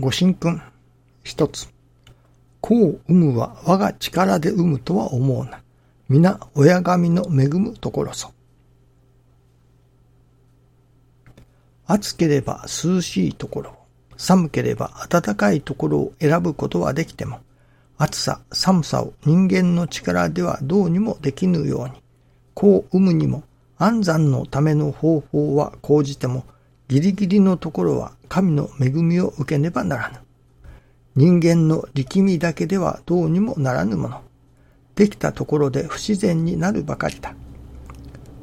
ご神君。一つ。子を産むは我が力で産むとは思うな。皆親神の恵むところぞ。暑ければ涼しいところ、寒ければ暖かいところを選ぶことはできても、暑さ、寒さを人間の力ではどうにもできぬように、子を産むにも安産のための方法は講じても、ギリギリのところは神の恵みを受けねばならぬ。人間の力みだけではどうにもならぬもの。できたところで不自然になるばかりだ。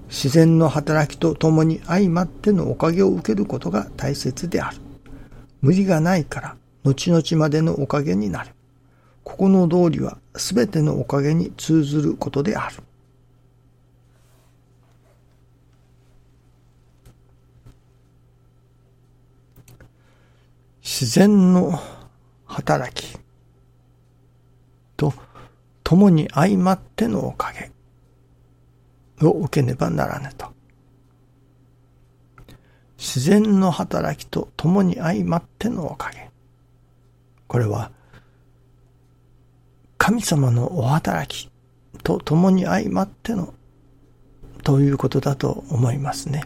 自然の働きと共に相まってのおかげを受けることが大切である。無理がないから、後々までのおかげになる。ここの道理はすべてのおかげに通ずることである。自然の働きと共に相まってのおかげを受けねばならぬと。自然の働きと共に相まってのおかげ。これは神様のお働きと共に相まってのということだと思いますね。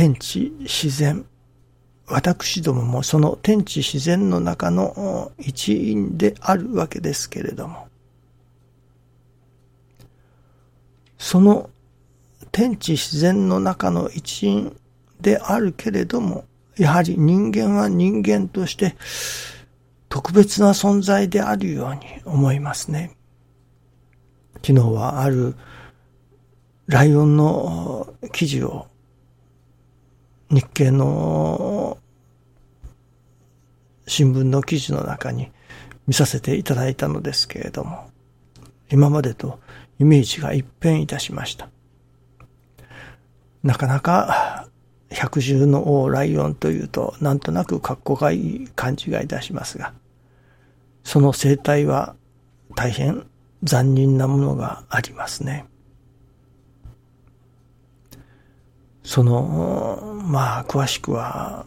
天地自然私どももその天地自然の中の一員であるわけですけれどもその天地自然の中の一員であるけれどもやはり人間は人間として特別な存在であるように思いますね。昨日はあるライオンの記事を日経の新聞の記事の中に見させていただいたのですけれども、今までとイメージが一変いたしました。なかなか百獣の王ライオンというとなんとなく格好がいい感じがいたしますが、その生態は大変残忍なものがありますね。その、まあ、詳しくは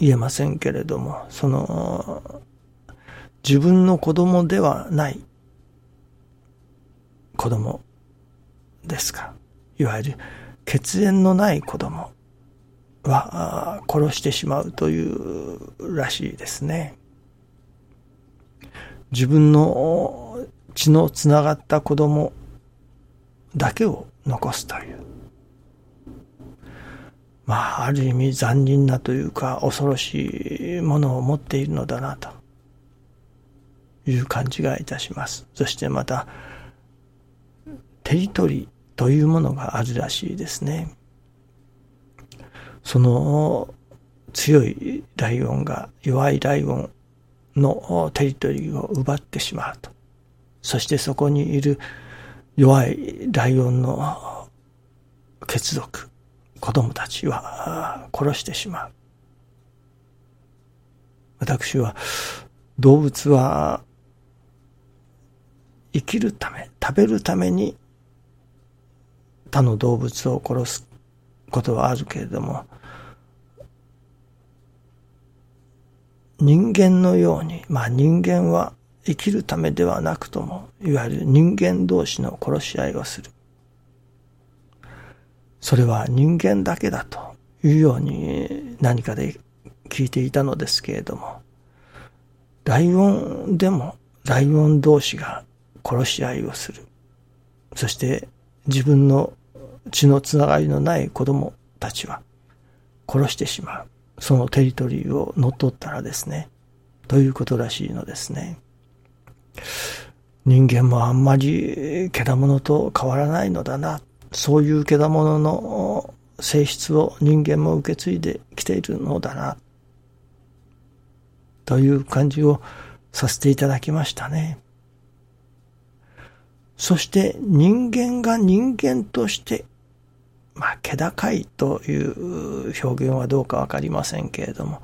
言えませんけれども、その、自分の子供ではない子供ですか。いわゆる血縁のない子供は殺してしまうというらしいですね。自分の血のつながった子供だけを残すという。まあ、ある意味残忍なというか恐ろしいものを持っているのだなという感じがいたします。そしてまた、テリトリーというものがあるらしいですね。その強いライオンが弱いライオンのテリトリーを奪ってしまうと。そしてそこにいる弱いライオンの血族、子供たちは殺してしまう。私は動物は生きるため、食べるために他の動物を殺すことはあるけれども、人間のように、まあ人間は生きるためではなくとも、いわゆる人間同士の殺し合いをする。それは人間だけだというように何かで聞いていたのですけれども、ライオンでもライオン同士が殺し合いをする。そして自分の血のつながりのない子供たちは殺してしまう。そのテリトリーを乗っ取ったらですね、ということらしいのですね。人間もあんまり獣と変わらないのだなそういう獣の性質を人間も受け継いできているのだな、という感じをさせていただきましたね。そして人間が人間として、まあ、気高いという表現はどうかわかりませんけれども、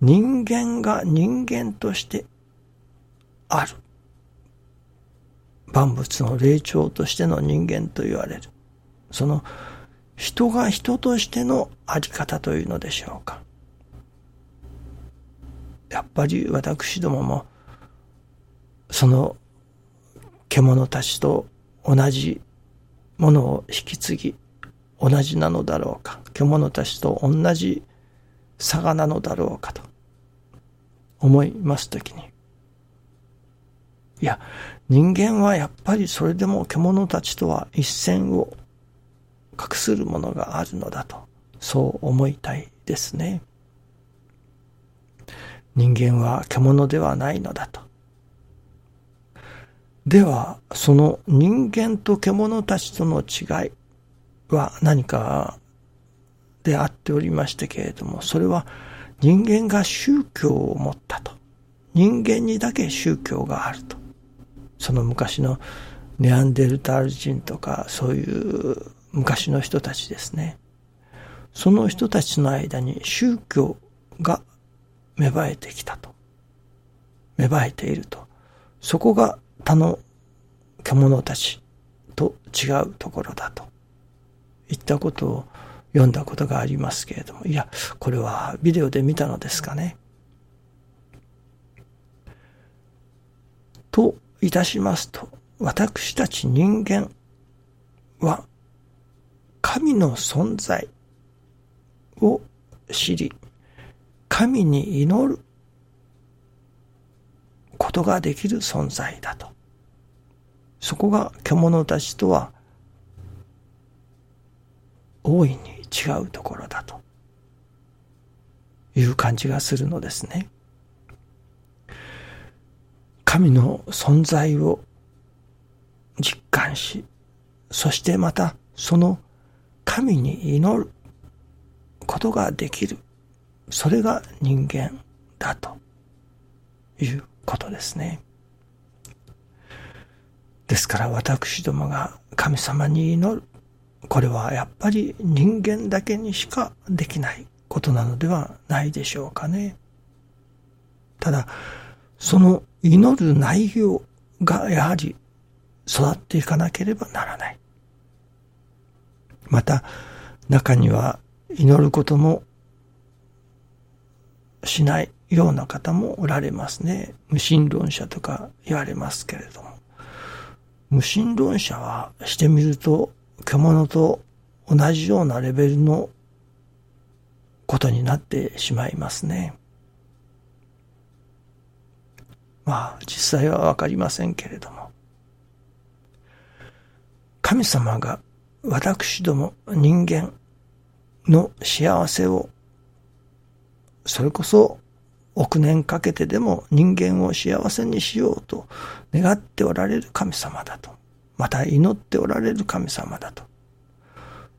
人間が人間としてある。万物の霊長としての人間と言われる。その人が人としてのあり方というのでしょうか。やっぱり私どもも、その獣たちと同じものを引き継ぎ、同じなのだろうか。獣たちと同じ差がなのだろうかと思いますときに。いや、人間はやっぱりそれでも獣たちとは一線を画するものがあるのだと、そう思いたいですね。人間は獣ではないのだと。では、その人間と獣たちとの違いは何かであっておりましたけれども、それは人間が宗教を持ったと。人間にだけ宗教があると。その昔のネアンデルタール人とか、そういう昔の人たちですね。その人たちの間に宗教が芽生えてきたと。芽生えていると。そこが他の獣たちと違うところだと。いったことを読んだことがありますけれども、いや、これはビデオで見たのですかね。といたしますと、私たち人間は神の存在を知り、神に祈ることができる存在だと。そこが獣たちとは大いに違うところだという感じがするのですね。神の存在を実感し、そしてまたその神に祈ることができる。それが人間だということですね。ですから私どもが神様に祈る。これはやっぱり人間だけにしかできないことなのではないでしょうかね。ただ、その祈る内容がやはり育っていかなければならない。また、中には祈ることもしないような方もおられますね。無神論者とか言われますけれども。無神論者はしてみると獣と同じようなレベルのことになってしまいますね。まあ実際はわかりませんけれども。神様が私ども人間の幸せをそれこそ億年かけてでも人間を幸せにしようと願っておられる神様だと。また祈っておられる神様だと。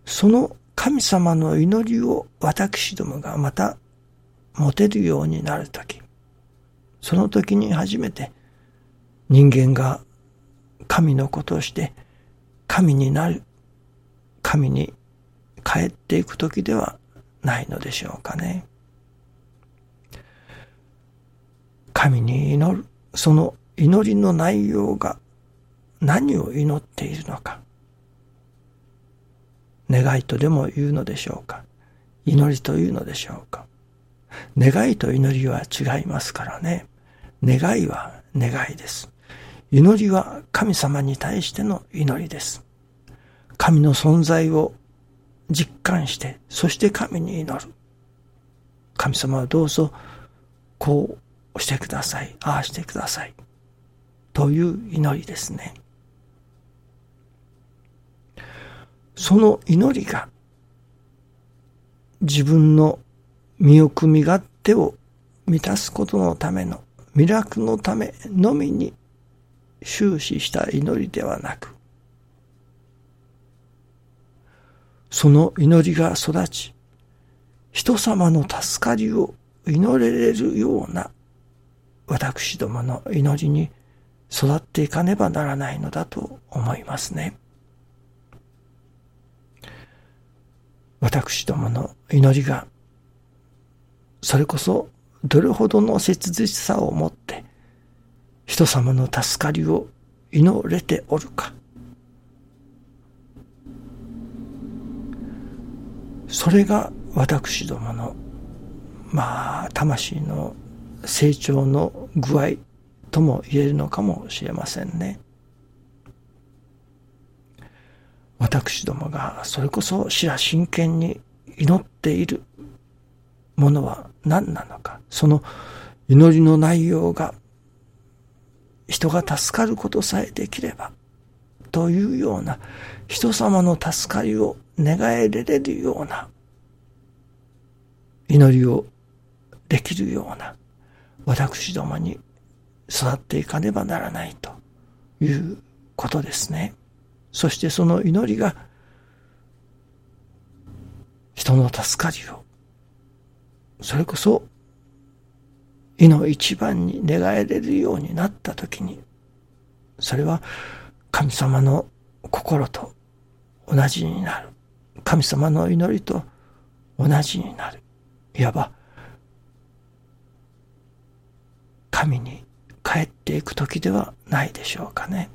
その神様の祈りを私どもがまた持てるようになるとき、その時に初めて人間が神のことして神になる、神に帰っていく時ではないのでしょうかね。神に祈る、その祈りの内容が何を祈っているのか。願いとでも言うのでしょうか。祈りというのでしょうか。願いと祈りは違いますからね。願いは願いです。祈りは神様に対しての祈りです。神の存在を実感して、そして神に祈る。神様はどうぞ、こうしてください。ああしてください。という祈りですね。その祈りが自分の身を組み勝手を満たすことのためのミラクのためのみに終始した祈りではなく、その祈りが育ち、人様の助かりを祈れれるような私どもの祈りに育っていかねばならないのだと思いますね。私どもの祈りが、それこそどれほどの切実さを持って人様の助かりを祈れておるか。それが私どものまあ魂の成長の具合とも言えるのかもしれませんね。私どもがそれこそしら真剣に祈っているものは何なのか、その祈りの内容が人が助かることさえできれば、というような人様の助かりを願えれるような祈りをできるような私どもに育っていかねばならないということですね。そしてその祈りが人の助かりをそれこそ意の一番に願えれるようになったときにそれは神様の心と同じになる神様の祈りと同じになるいわば神に帰っていく時ではないでしょうかね。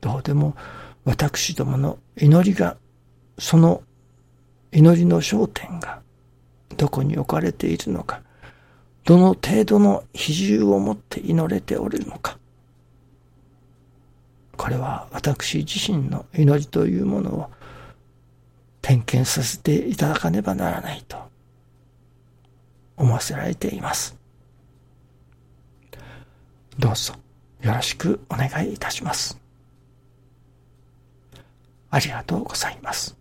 どうでも私どもの祈りが、その祈りの焦点がどこに置かれているのか、どの程度の比重を持って祈れておるのか。これは私自身の祈りというものを点検させていただかねばならないと思わせられています。どうぞよろしくお願いいたします。ありがとうございます。